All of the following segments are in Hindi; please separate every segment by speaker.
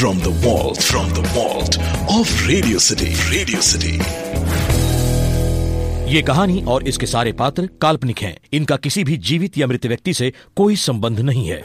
Speaker 1: from the vault, from the vault of Radio City Radio City.
Speaker 2: ये कहानी और इसके सारे पात्र काल्पनिक हैं। इनका किसी भी जीवित या मृत व्यक्ति से कोई संबंध नहीं है।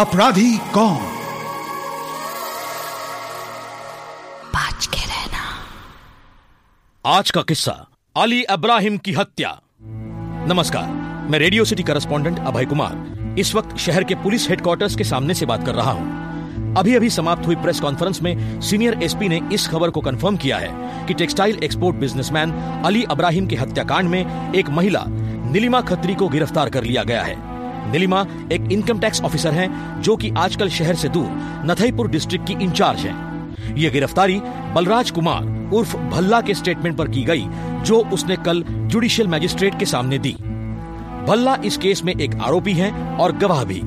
Speaker 3: अपराधी कौन?
Speaker 4: बच के रहना।
Speaker 2: आज का किस्सा अली अब्राहिम की हत्या। नमस्कार मैं Radio City correspondent Abhay Kumar. इस वक्त शहर के पुलिस हेडक्वार्टर्स के सामने से बात कर रहा हूँ। अभी अभी समाप्त हुई प्रेस कॉन्फ्रेंस में सीनियर एसपी ने इस खबर को कंफर्म किया है कि textile export businessman Ali Abrahim के हत्याकांड में एक महिला नीलिमा खत्री को गिरफ़्तार कर लिया गया है। नीलिमा एक इनकम टैक्स ऑफिसर हैं, जो कि आजकल शहर से दूर नथईपुर डिस्ट्रिक्ट की इंचार्ज हैं। ये गिरफ्तारी बलराज कुमार उर्फ़ भल्ला के स्टेटमेंट पर की गई, जो उसने कल जुडिशियल मैजिस्ट्रेट के सामने दी। भल्ला इस केस में एक आरोपी है और गवाह भी।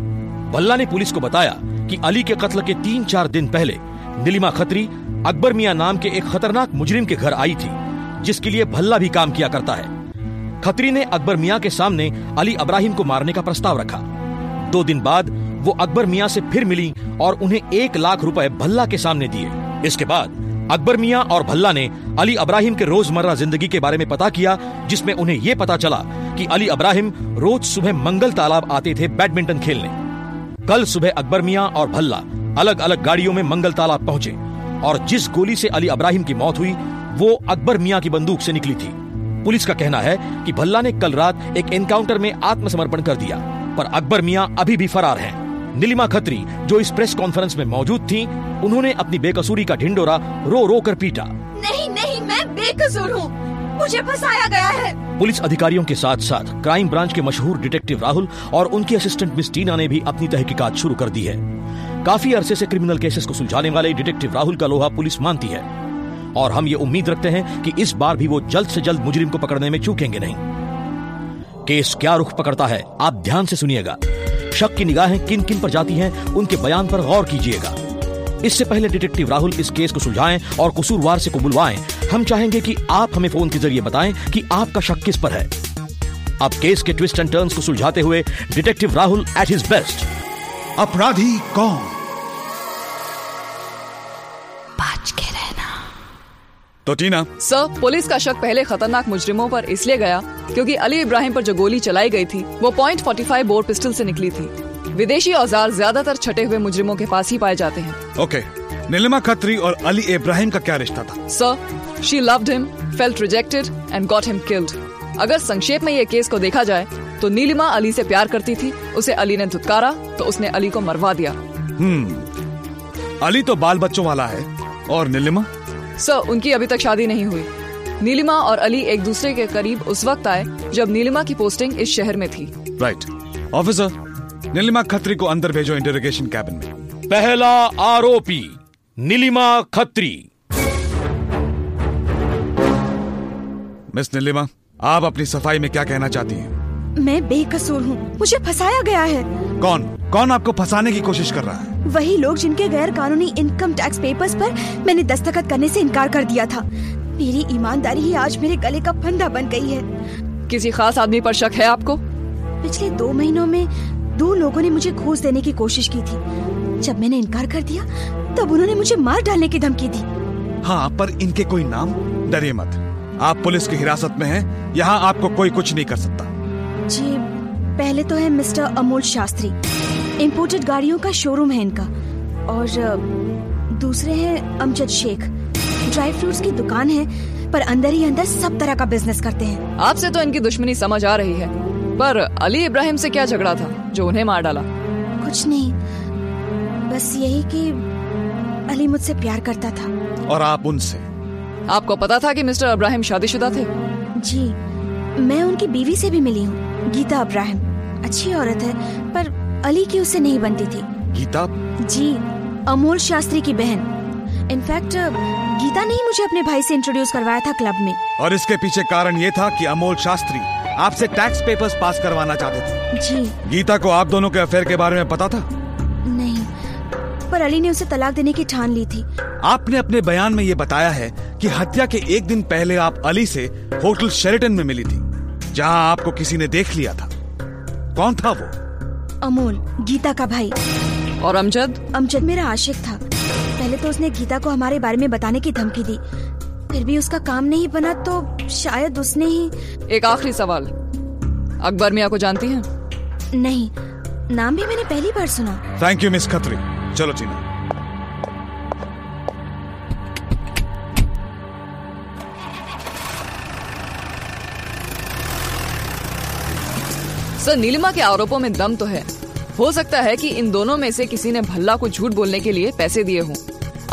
Speaker 2: भल्ला ने पुलिस को बताया कि अली के कत्ल के तीन चार दिन पहले नीलिमा खत्री अकबर मियाँ नाम के एक खतरनाक मुजरिम के घर आई थी, जिसके लिए भल्ला भी काम किया करता है। खत्री ने अकबर मियाँ के सामने अली अब्राहिम को मारने का प्रस्ताव रखा। दो दिन बाद वो अकबर मियाँ से फिर मिली और उन्हें एक लाख रुपए भल्ला के सामने दिए। इसके बाद अकबर मियाँ और भल्ला ने अली अब्राहिम के रोज़मर्रा ज़िंदगी के बारे में पता किया, जिसमें उन्हें यह पता चला कि अली अब्राहिम रोज सुबह मंगल तालाब आते थे बैडमिंटन खेलने। कल सुबह अकबर मियाँ और भल्ला अलग अलग गाड़ियों में मंगल तालाब पहुँचे और जिस गोली से अली अब्राहिम की मौत हुई, वो अकबर मियाँ की बंदूक से निकली थी। पुलिस का कहना है कि भल्ला ने कल रात एक एनकाउंटर में आत्मसमर्पण कर दिया। पर अकबर मियाँ अभी भी फरार हैं। नीलिमा खत्री जो इस प्रेस कॉन्फ्रेंस में मौजूद थी उन्होंने अपनी बेकसूरी का ढिंडोरा रो रो कर पीटा।
Speaker 4: नहीं नहीं मैं बेकसूर हूँ। मुझे फंसाया गया है।
Speaker 2: पुलिस अधिकारियों के साथ साथ क्राइम ब्रांच के मशहूर डिटेक्टिव राहुल और उनकी असिस्टेंट मिस टीना ने भी अपनी तहकीकात शुरू कर दी है। काफ़ी अरसे से क्रिमिनल केसेस को सुलझाने वाले डिटेक्टिव राहुल का लोहा पुलिस मानती है। और हम ये उम्मीद रखते हैं कि इस बार भी वो जल्द से जल्द मुजरिम को पकड़ने में चूकेंगे नहीं। केस क्या रुख पकड़ता है, आप ध्यान से सुनिएगा। शक की निगाहें किन किन पर जाती हैं, उनके बयान पर गौर कीजिएगा। इससे पहले डिटेक्टिव राहुल इस केस को सुलझाएँ और कसूरवार से को बुलवाएँ हम चाहेंगे कि आप हमें फ़ोन के ज़रिए बताएँ कि आपका शक किस पर है। अब केस के ट्विस्ट एंड टर्न्स को सुलझाते हुए detective Rahul at his best
Speaker 3: अपराधी कौन? तो टीना।
Speaker 5: सर पुलिस का शक पहले खतरनाक मुजरिमों पर इसलिए गया क्योंकि अली इब्राहिम पर जो गोली चलाई गई थी वो point forty five bore pistol से निकली थी। विदेशी औज़ार ज़्यादातर छटे हुए मुजरिमों के पास ही पाए जाते हैं।
Speaker 3: ओके नीलिमा खत्री और अली इब्राहिम का क्या रिश्ता था?
Speaker 5: Sir she loved him felt rejected and got him killed अगर संक्षेप में ये केस को देखा जाए तो नीलिमा अली से प्यार करती थी उसे अली ने धुतकारा तो उसने अली को मरवा दिया।
Speaker 3: अली तो बाल बच्चों वाला है और नीलिमा?
Speaker 5: सर उनकी अभी तक शादी नहीं हुई। नीलिमा और अली एक दूसरे के करीब उस वक्त आए, जब नीलिमा की पोस्टिंग इस शहर में थी।
Speaker 3: राइट ऑफिसर नीलिमा खत्री को अंदर भेजो इंटरोगेशन कैबिन में।
Speaker 2: पहला आरोपी, नीलिमा खत्री।
Speaker 3: मिस नीलिमा, आप अपनी सफ़ाई में क्या कहना चाहती हैं?
Speaker 6: मैं बेकसूर हूँ। मुझे फंसाया गया है।
Speaker 3: कौन? कौन आपको फंसाने की कोशिश कर रहा है?
Speaker 6: वही लोग जिनके गैर कानूनी इनकम टैक्स पेपर्स पर मैंने दस्तखत करने से इनकार कर दिया था। मेरी ईमानदारी ही आज मेरे गले का फंदा बन गई है।
Speaker 5: किसी खास आदमी पर शक है आपको?
Speaker 6: पिछले दो महीनों में दो लोगों ने मुझे घूस देने की कोशिश की थी। जब मैंने इनकार कर दिया तब उन्होंने मुझे मार डालने की धमकी दी।
Speaker 3: हाँ पर इनके कोई नाम? डरिए मत। आप पुलिस की हिरासत में हैं। यहाँ आपको कोई कुछ नहीं कर सकता।
Speaker 6: जी पहले तो है मिस्टर अमोल शास्त्री। इंपोर्टेड गाड़ियों का शोरूम है इनका। और दूसरे हैं अमजद शेख। ड्राई फ्रूट्स की दुकान है पर अंदर ही अंदर सब तरह का बिज़नेस करते हैं।
Speaker 5: आपसे तो इनकी दुश्मनी समझ आ रही है पर अली इब्राहिम से क्या झगड़ा था जो उन्हें मार डाला?
Speaker 6: कुछ नहीं बस यही कि अली मुझसे प्यार करता था।
Speaker 3: और आप उनसे?
Speaker 5: आपको पता था कि मिस्टर अब्राहिम शादीशुदा थे?
Speaker 6: जी मैं उनकी बीवी से भी मिली हूँ। गीता अब्राहिम। अच्छी औरत है पर अली की उससे नहीं बनती थी।
Speaker 3: गीता?
Speaker 6: जी अमोल शास्त्री की बहन। इनफैक्ट गीता ने ही मुझे अपने भाई से इंट्रोड्यूस करवाया था क्लब में।
Speaker 3: और इसके पीछे कारण ये था कि अमोल शास्त्री आपसे टैक्स पेपर्स पास करवाना चाहते थे।
Speaker 6: जी।
Speaker 3: गीता को आप दोनों के अफेयर के बारे में पता था?
Speaker 6: नहीं पर अली ने उसे तलाक देने की ठान ली थी।
Speaker 3: आपने अपने बयान में ये बताया है कि हत्या के एक दिन पहले आप अली से होटल शेरिटन में मिली थी। जहाँ आपको किसी ने देख लिया था। कौन था वो?
Speaker 6: अमोल गीता का भाई।
Speaker 5: और अमजद?
Speaker 6: अमजद मेरा आशिक था। पहले तो उसने गीता को हमारे बारे में बताने की धमकी दी। फिर भी उसका काम नहीं बना तो शायद उसने ही
Speaker 5: एक आखिरी सवाल। अकबर मियाँ को जानती हैं?
Speaker 6: नहीं नाम भी मैंने पहली बार सुना।
Speaker 3: थैंक यू मिस खत्री चलो टीना
Speaker 5: सर नीलिमा के आरोपों में दम तो है। हो सकता है कि इन दोनों में से किसी ने भल्ला को झूठ बोलने के लिए पैसे दिए हों।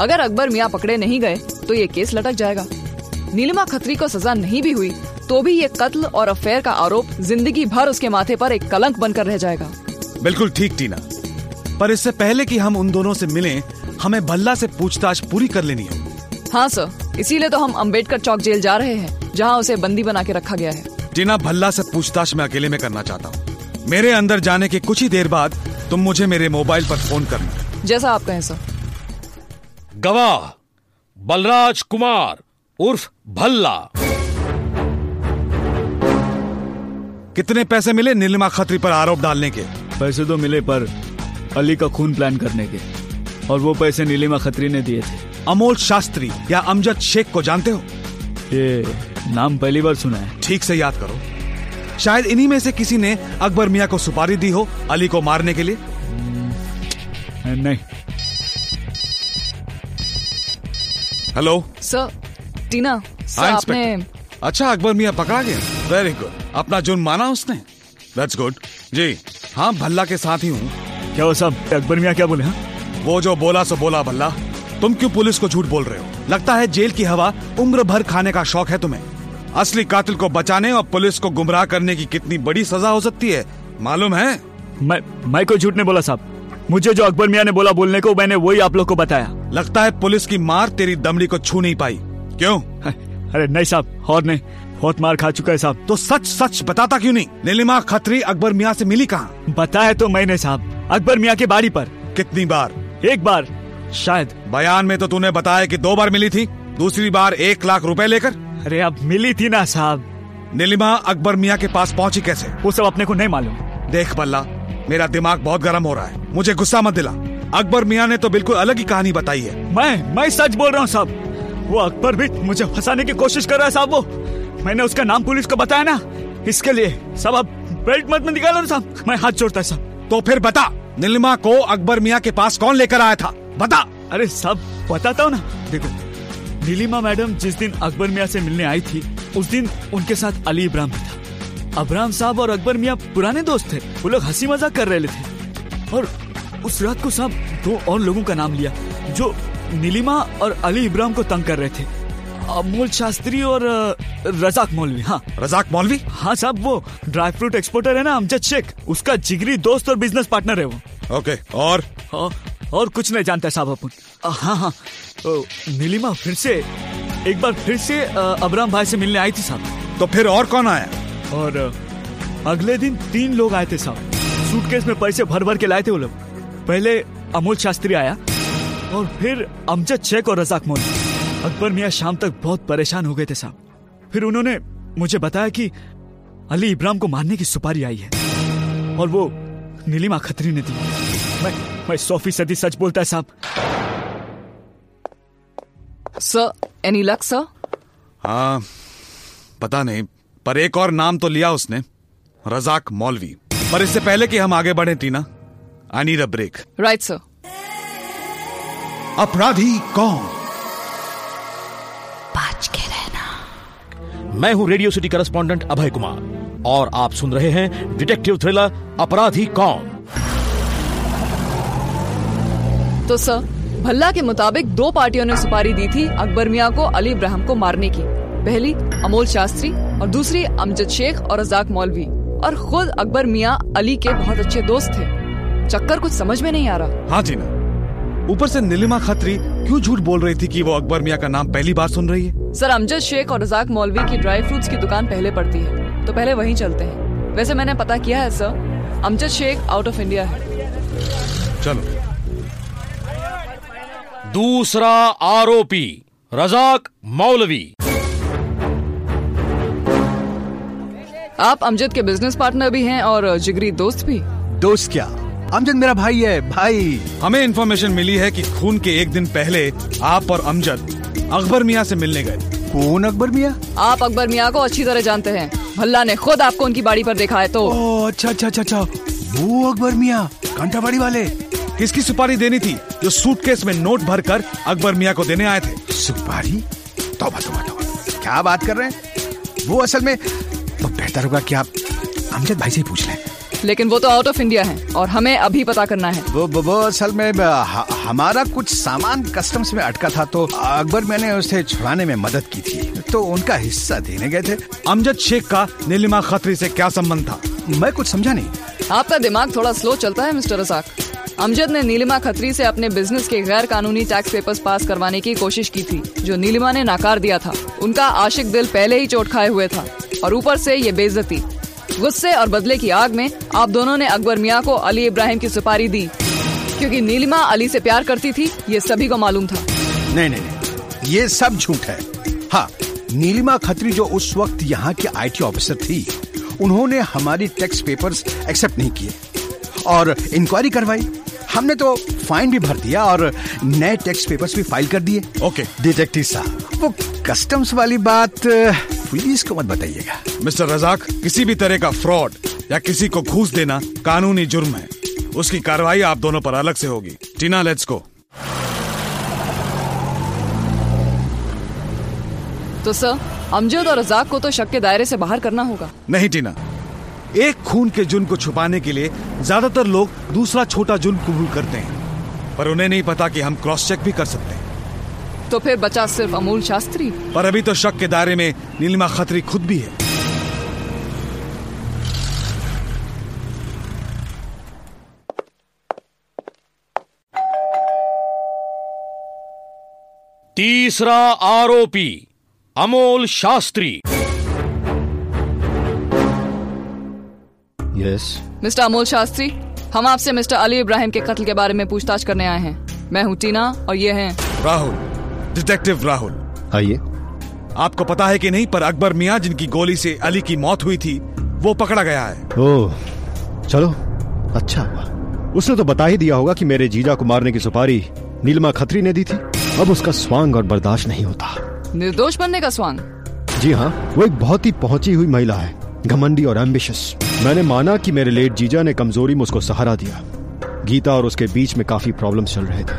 Speaker 5: अगर अकबर मियाँ पकड़े नहीं गए तो ये केस लटक जाएगा। नीलिमा खत्री को सजा नहीं भी हुई तो भी ये कत्ल और अफेयर का आरोप ज़िंदगी भर उसके माथे पर एक कलंक बनकर रह जाएगा।
Speaker 3: बिल्कुल ठीक टीना। पर इससे पहले कि हम उन दोनों से मिलें हमें भल्ला से पूछताछ पूरी कर लेनी है।
Speaker 5: हाँ सर। इसीलिए तो हम अंबेडकर चौक जेल जा रहे हैं जहाँ उसे बंदी बना के रखा गया है।
Speaker 3: टीना भल्ला से पूछताछ मैं अकेले में करना चाहता हूँ। मेरे अंदर जाने के कुछ ही देर बाद तुम मुझे मेरे मोबाइल पर फ़ोन करना
Speaker 5: जैसा आप कहें सर।
Speaker 2: गवाह बलराज कुमार उर्फ़ भल्ला।
Speaker 3: कितने पैसे मिले नीलिमा खत्री पर आरोप डालने के?
Speaker 7: पैसे तो मिले पर अली का खून प्लान करने के और वो पैसे नीलिमा खत्री ने दिए थे।
Speaker 3: अमोल शास्त्री या अमजद शेख को जानते हो?
Speaker 7: ये नाम पहली बार सुना है।
Speaker 3: ठीक से याद करो। शायद इन्हीं में से किसी ने अकबर मियाँ को सुपारी दी हो अली को मारने के लिए।
Speaker 7: नहीं।
Speaker 3: हेलो?
Speaker 5: सर टीना सर
Speaker 3: हाँ,
Speaker 5: आपने
Speaker 3: अच्छा अकबर मियाँ पकड़ा गया। Very good. अपना जुर्म माना उसने। दैट्स गुड जी हाँ भल्ला के साथ ही हूँ।
Speaker 7: क्या वो सब अकबर मियाँ क्या बोले हाँ?
Speaker 3: वो जो बोला सो बोला भल्ला। तुम क्यों पुलिस को झूठ बोल रहे हो? लगता है जेल की हवा उम्र भर खाने का शौक है तुम्हें। असली कातिल को बचाने और पुलिस को गुमराह करने की कितनी बड़ी सजा हो सकती है मालूम है?
Speaker 7: मैं मैं कोई झूठ नहीं बोला साहब। मुझे जो अकबर मियाँ ने बोला बोलने को मैंने वही आप लोग को बताया।
Speaker 3: लगता है पुलिस की मार तेरी दमड़ी को छू नहीं पाई। क्यों?
Speaker 7: अरे नहीं साहब और नहीं। बहुत मार खा चुका है साहब।
Speaker 3: तो सच सच बताता क्यों नहीं? नीलिमा खत्री अकबर मियाँ से मिली कहाँ?
Speaker 7: बताया तो मैंने साहब अकबर मियाँ के बाड़ी पर।
Speaker 3: कितनी बार?
Speaker 7: एक बार। शायद।
Speaker 3: बयान में तो तूने बताया कि दो बार मिली थी दूसरी बार एक लाख रुपए लेकर।
Speaker 7: अरे अब मिली थी ना साहब।
Speaker 3: नीलिमा अकबर मियाँ के पास पहुँची कैसे?
Speaker 7: वो सब अपने को नहीं मालूम।
Speaker 3: देख बल्ला मेरा दिमाग बहुत गर्म हो रहा है। मुझे गुस्सा मत दिला। अकबर मियाँ ने तो बिल्कुल अलग ही कहानी बताई है।
Speaker 7: मैं मैं सच बोल रहा हूँ साहब। वो अकबर भी मुझे फंसाने की कोशिश कर रहा है साहब वो। मैंने उसका नाम पुलिस को बताया ना इसके लिए। सब अब बेल्ट मत में निकालो ना साहब। मैं हाथ जोड़ता है साहब।
Speaker 3: तो फिर बता नीलिमा को अकबर मियाँ के पास कौन लेकर आया था? बता।
Speaker 7: अरे सब बताता हूँ ना। देखो नीलिमा मैडम जिस दिन अकबर मियाँ से मिलने आई थी उस दिन उनके साथ अली इब्राहिम भी था। अब्राहम साहब और अकबर मियाँ पुराने दोस्त थे वो लोग हँसी मज़ाक कर रहे थे। और उस रात को साहब दो और लोगों का नाम लिया जो नीलिमा और अली इब्राहिम को तंग कर रहे थे। अमोल शास्त्री और रजाक मौलवी हाँ।
Speaker 3: रजाक मौलवी?
Speaker 7: हाँ साहब वो ड्राई फ्रूट एक्सपोर्टर है ना अमजद शेख। उसका जिगरी दोस्त और बिज़नेस पार्टनर है वो।
Speaker 3: ओके और?
Speaker 7: हाँ, और कुछ नहीं जानता साहब अपन। हाँ हाँ। तो नीलिमा फिर से एक बार फिर से अबराम भाई से मिलने आई थी साहब।
Speaker 3: तो फिर और कौन आया?
Speaker 7: और अगले दिन तीन लोग आए थे साहब। सूटकेस में पैसे भर भर के लाए थे वो लोग। पहले अमोल शास्त्री आया और फिर अमजद शेख और रजाक मौलवी अकबर मियाँ शाम तक बहुत परेशान हो गए थे साहब। फिर उन्होंने मुझे बताया कि अली इब्राहिम को मारने की सुपारी आई है और वो नीलिमा खत्री ने दी। मैं मैं सौ फ़ीसदी सच बोलता है साहब।
Speaker 5: सर एनी लक सर
Speaker 3: हाँ पता नहीं पर एक और नाम तो लिया उसने रजाक मौलवी। पर इससे पहले कि हम आगे बढ़े Tina I need a break
Speaker 5: right sir
Speaker 3: अपराधी कौन? के रहना।
Speaker 2: मैं हूँ Radio City correspondent Abhay Kumar और आप सुन रहे हैं डिटेक्टिव थ्रिलर अपराधी कौन?
Speaker 5: तो सर भल्ला के मुताबिक दो पार्टियों ने सुपारी दी थी अकबर मियाँ को अली इब्राहिम को मारने की। पहली अमोल शास्त्री और दूसरी अमजद शेख और रजाक मौलवी। और खुद अकबर मियाँ अली के बहुत अच्छे दोस्त थे। चक्कर कुछ समझ में नहीं आ रहा।
Speaker 3: हाँ जीना ऊपर से नीलिमा खत्री क्यों झूठ बोल रही थी कि वो अकबर मियाँ का नाम पहली बार सुन रही है?
Speaker 5: सर अमजद शेख और रजाक मौलवी की ड्राई फ्रूट्स की दुकान पहले पड़ती है। तो पहले वहीं चलते हैं। वैसे मैंने पता किया है sir Amjad Sheikh out of India है।
Speaker 3: चलो।
Speaker 2: दूसरा आरोपी रजाक मौलवी।
Speaker 5: आप अमजद के बिज़नेस पार्टनर भी हैं और जिगरी दोस्त भी।
Speaker 8: दोस्त क्या? अमजद मेरा भाई है भाई।
Speaker 3: हमें इन्फॉर्मेशन मिली है कि खून के एक दिन पहले आप और अमजद अकबर मियाँ से मिलने गए।
Speaker 8: कौन अकबर मियाँ?
Speaker 5: आप अकबर मियाँ को अच्छी तरह जानते हैं। भल्ला ने खुद आपको उनकी बाड़ी पर देखा है तो।
Speaker 8: ओ अच्छा अच्छा अच्छा अच्छा। वो अकबर मियाँ घंटाबाड़ी वाले।
Speaker 3: किसकी सुपारी देनी थी जो सूटकेस में नोट भरकर अकबर मियाँ को देने आए थे?
Speaker 8: सुपारी? तौबा तौबा तौबा। क्या बात कर रहे हैं? वो असल में वो बेहतर होगा कि आप अमजद भाई से पूछ लें।
Speaker 5: लेकिन वो तो आउट ऑफ़ इंडिया है और हमें अभी पता करना है।
Speaker 8: वो वो, वो असल में ह, हमारा कुछ सामान कस्टम्स में अटका था तो अकबर मैंने उसे छुड़ाने में मदद की थी। तो उनका हिस्सा देने गए थे।
Speaker 3: अमजद शेख का नीलिमा खत्री से क्या संबंध था?
Speaker 8: मैं कुछ समझा नहीं।
Speaker 5: आपका दिमाग थोड़ा स्लो चलता है मिस्टर रसाक अमजद ने नीलिमा खत्री से अपने बिज़नेस के गैर कानूनी टैक्स पेपर्स पास करवाने की कोशिश की थी, जो नीलिमा ने नाकार दिया था। उनका आशिक दिल पहले ही चोट खाए हुए था, और ऊपर से ये बेइज्जती। गुस्से और बदले की आग में आप दोनों ने अकबर मियाँ को अली इब्राहिम की सुपारी दी। क्योंकि नीलिमा अली से प्यार करती थी, ये सभी को मालूम था।
Speaker 8: नहीं नहीं ये सब झूठ है। हाँ नीलिमा खत्री जो उस वक्त यहाँ की आईटी ऑफिसर थी, उन्होंने हमारी टैक्स पेपर्स एक्सेप्ट नहीं किए। और इंक्वायरी करवाई। हमने तो फाइन भी भर दिया और नए टैक्स पेपर्स भी फ़ाइल कर दिए।
Speaker 3: ओके
Speaker 8: डिटेक्टिव साहब वो कस्टम्स वाली बात पुलिस को मत बताइएगा।
Speaker 3: मिस्टर रजाक किसी भी तरह का फ्रॉड या किसी को घूस देना कानूनी जुर्म है। उसकी कार्रवाई आप दोनों पर अलग से होगी। टीना लेट्स को
Speaker 5: तो सर अमजद और रजाक को तो शक के दायरे से बाहर करना होगा।
Speaker 3: नहीं टीना। एक खून के जुर्म को छुपाने के लिए ज़्यादातर लोग दूसरा छोटा जुर्म कबूल करते हैं पर उन्हें नहीं पता कि हम क्रॉस चेक भी कर सकते हैं।
Speaker 5: तो फिर बचा सिर्फ़ अमूल शास्त्री?
Speaker 3: पर अभी तो शक के दायरे में नीलिमा खत्री खुद भी है।
Speaker 2: तीसरा आरोपी अमोल शास्त्री।
Speaker 9: यस
Speaker 5: मिस्टर अमोल शास्त्री हम आपसे मिस्टर अली इब्राहिम के कत्ल के बारे में पूछताछ करने आए हैं। मैं हूँ टीना और ये हैं।
Speaker 3: राहुल डिटेक्टिव राहुल।
Speaker 9: आइए।
Speaker 3: आपको पता है कि नहीं पर अकबर मियाँ जिनकी गोली से अली की मौत हुई थी वो पकड़ा गया है।
Speaker 9: ओह चलो अच्छा हुआ। उसने तो बता ही दिया होगा कि मेरे जीजा को मारने की सुपारी नीलमा खत्री ने दी थी। अब उसका स्वांग और बर्दाश्त नहीं होता।
Speaker 5: निर्दोष बनने का स्वांग?
Speaker 9: जी हाँ वो एक बहुत ही पहुँची हुई महिला है घमंडी और एम्बिशियस मैंने माना कि मेरे लेट जीजा ने कमज़ोरी में उसको सहारा दिया। गीता और उसके बीच में काफ़ी प्रॉब्लम्स चल रहे थे।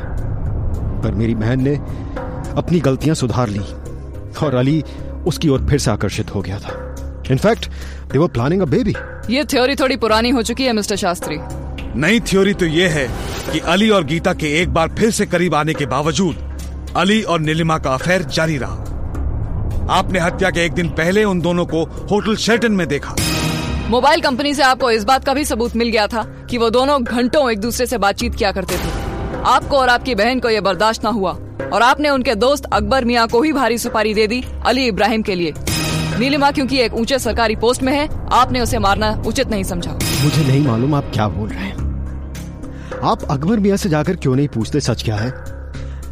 Speaker 9: पर मेरी बहन ने अपनी गलतियाँ सुधार ली और अली उसकी ओर फिर से आकर्षित हो गया था। In fact they were planning a baby
Speaker 5: ये थ्योरी थोड़ी पुरानी हो चुकी है मिस्टर शास्त्री।
Speaker 3: नई थ्योरी तो ये है कि अली और गीता के एक बार फिर से करीब आने के बावजूद अली और नीलिमा का अफेयर जारी रहा। आपने हत्या के एक दिन पहले उन दोनों को होटल शेल्टन में देखा।
Speaker 5: मोबाइल कंपनी से आपको इस बात का भी सबूत मिल गया था कि वो दोनों घंटों एक दूसरे से बातचीत किया करते थे। आपको और आपकी बहन को यह बर्दाश्त न हुआ और आपने उनके दोस्त अकबर मियाँ को ही भारी सुपारी दे दी अली इब्राहिम के लिए। नीलिमा क्योंकि एक ऊँचे सरकारी पोस्ट में है आपने उसे मारना उचित नहीं समझा।
Speaker 9: मुझे नहीं मालूम आप क्या बोल रहे हैं। आप अकबर मियाँ से जाकर क्यों नहीं पूछते सच क्या है?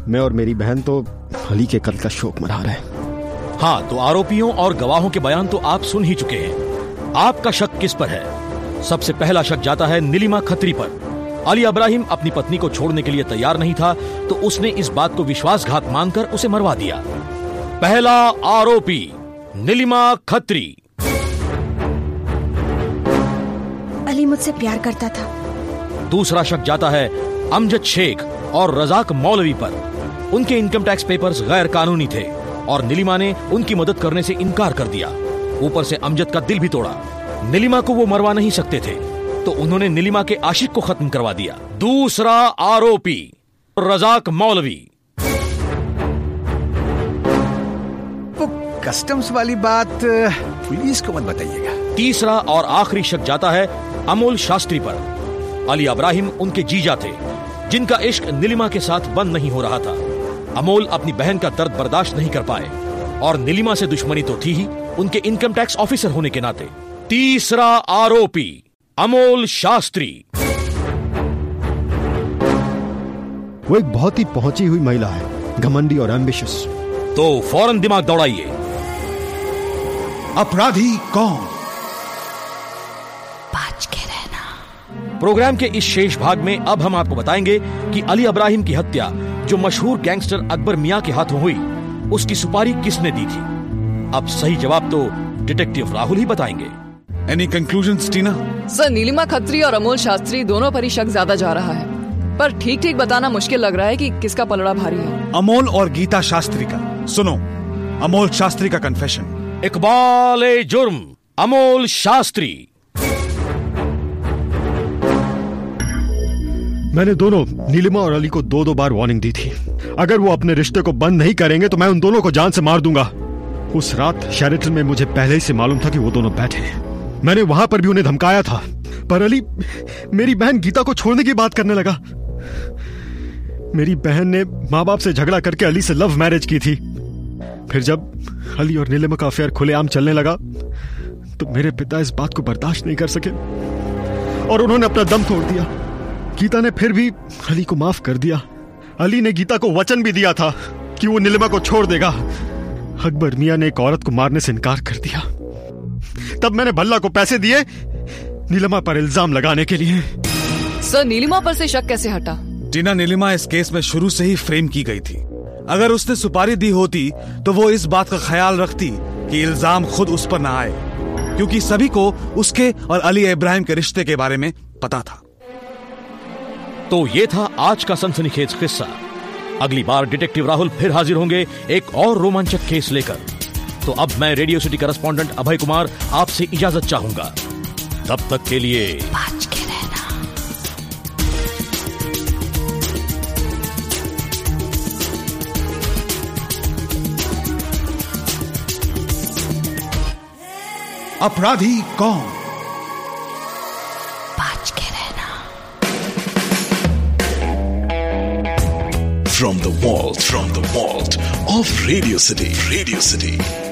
Speaker 9: मैं और मेरी बहन तो अली के कल का शोक मना रहे हैं।
Speaker 2: हाँ तो आरोपियों और गवाहों के बयान तो आप सुन ही चुके हैं। आपका शक किस पर है? सबसे पहला शक जाता है नीलिमा खत्री पर। अली अब्राहिम अपनी पत्नी को छोड़ने के लिए तैयार नहीं था तो उसने इस बात को विश्वासघात मानकर उसे मरवा दिया। पहला आरोपी नीलिमा खत्री।
Speaker 6: अली मुझसे प्यार करता था।
Speaker 2: दूसरा शक जाता है अमजद शेख और रजाक मौलवी पर। उनके इनकम टैक्स पेपर्स गैर कानूनी थे और नीलिमा ने उनकी मदद करने से इनकार कर दिया। ऊपर से अमजद का दिल भी तोड़ा। नीलिमा को वो मरवा नहीं सकते थे तो उन्होंने नीलिमा के आशिक को खत्म करवा दिया। दूसरा आरोपी रजाक मौलवी।
Speaker 8: वो कस्टम्स वाली बात पुलिस को मत बताइएगा।
Speaker 2: तीसरा और आखिरी शक जाता है अमोल शास्त्री पर। अली अब्राहिम उनके जीजा थे जिनका इश्क नीलिमा के साथ बंद नहीं हो रहा था। अमोल अपनी बहन का दर्द बर्दाश्त नहीं कर पाए और नीलिमा से दुश्मनी तो थी ही। उनके इनकम टैक्स ऑफिसर होने के नाते। तीसरा आरोपी अमोल शास्त्री।
Speaker 9: वो एक बहुत ही पहुँची हुई महिला है घमंडी और एम्बिशियस
Speaker 2: तो फ़ौरन दिमाग दौड़ाइए।
Speaker 3: अपराधी कौन? के रहना।
Speaker 2: प्रोग्राम के इस शेष भाग में अब हम आपको बताएँगे कि अली अब्राहिम की हत्या जो मशहूर गैंगस्टर अकबर मियाँ के हाथों हुई उसकी सुपारी किसने दी थी? अब सही जवाब तो डिटेक्टिव राहुल ही बताएँगे।
Speaker 3: Any conclusion Tina
Speaker 5: sir Neelima Khatri और अमोल शास्त्री दोनों पर ही शक ज़्यादा जा रहा है। पर ठीक ठीक बताना मुश्किल लग रहा है कि किसका पलड़ा भारी है।
Speaker 3: अमोल और गीता शास्त्री का। सुनो अमोल शास्त्री का कन्फेशन
Speaker 2: इकबाल ए जुर्म अमोल शास्त्री।
Speaker 9: मैंने दोनों नीलिमा और अली को दो दो बार वार्निंग दी थी। अगर वो अपने रिश्ते को बंद नहीं करेंगे तो मैं उन दोनों को जान से मार दूँगा। उस रात शेरेटन में मुझे पहले ही से मालूम था कि वो दोनों बैठे हैं। मैंने वहाँ पर भी उन्हें धमकाया था। पर अली, मेरी बहन गीता को छोड़ने की बात करने लगा। मेरी बहन ने माँ बाप से झगड़ा करके अली से लव मैरिज की थी। फिर जब अली और नीलिमा का अफेयर खुलेआम चलने लगा तो मेरे पिता इस बात को बर्दाश्त नहीं कर सके। और उन्होंने अपना दम तोड़ दिया। गीता ने फिर भी अली को माफ़ कर दिया। अली ने गीता को वचन भी दिया था कि वो नीलिमा को छोड़ देगा। अकबर मियाँ ने एक औरत को मारने से इनकार कर दिया। तब मैंने भल्ला को पैसे दिए नीलिमा पर इल्ज़ाम लगाने के लिए।
Speaker 5: सर नीलिमा पर से शक कैसे हटा?
Speaker 3: टीना नीलिमा इस केस में शुरू से ही फ्रेम की गई थी। अगर उसने सुपारी दी होती तो वो इस बात का ख्याल रखती कि इल्ज़ाम खुद उस पर ना आए। क्योंकि सभी को उसके और अली इब्राहिम के रिश्ते के बारे में पता था।
Speaker 2: तो ये था आज का सनसनीखेज किस्सा। अगली बार डिटेक्टिव राहुल फिर हाजिर होंगे एक और रोमांचक केस लेकर। तो अब मैं Radio City correspondent Abhay Kumar आपसे इजाज़त चाहूँगा। तब तक के लिए
Speaker 3: अपराधी कौन?
Speaker 1: From the vault, from the vault of Radio City, Radio City.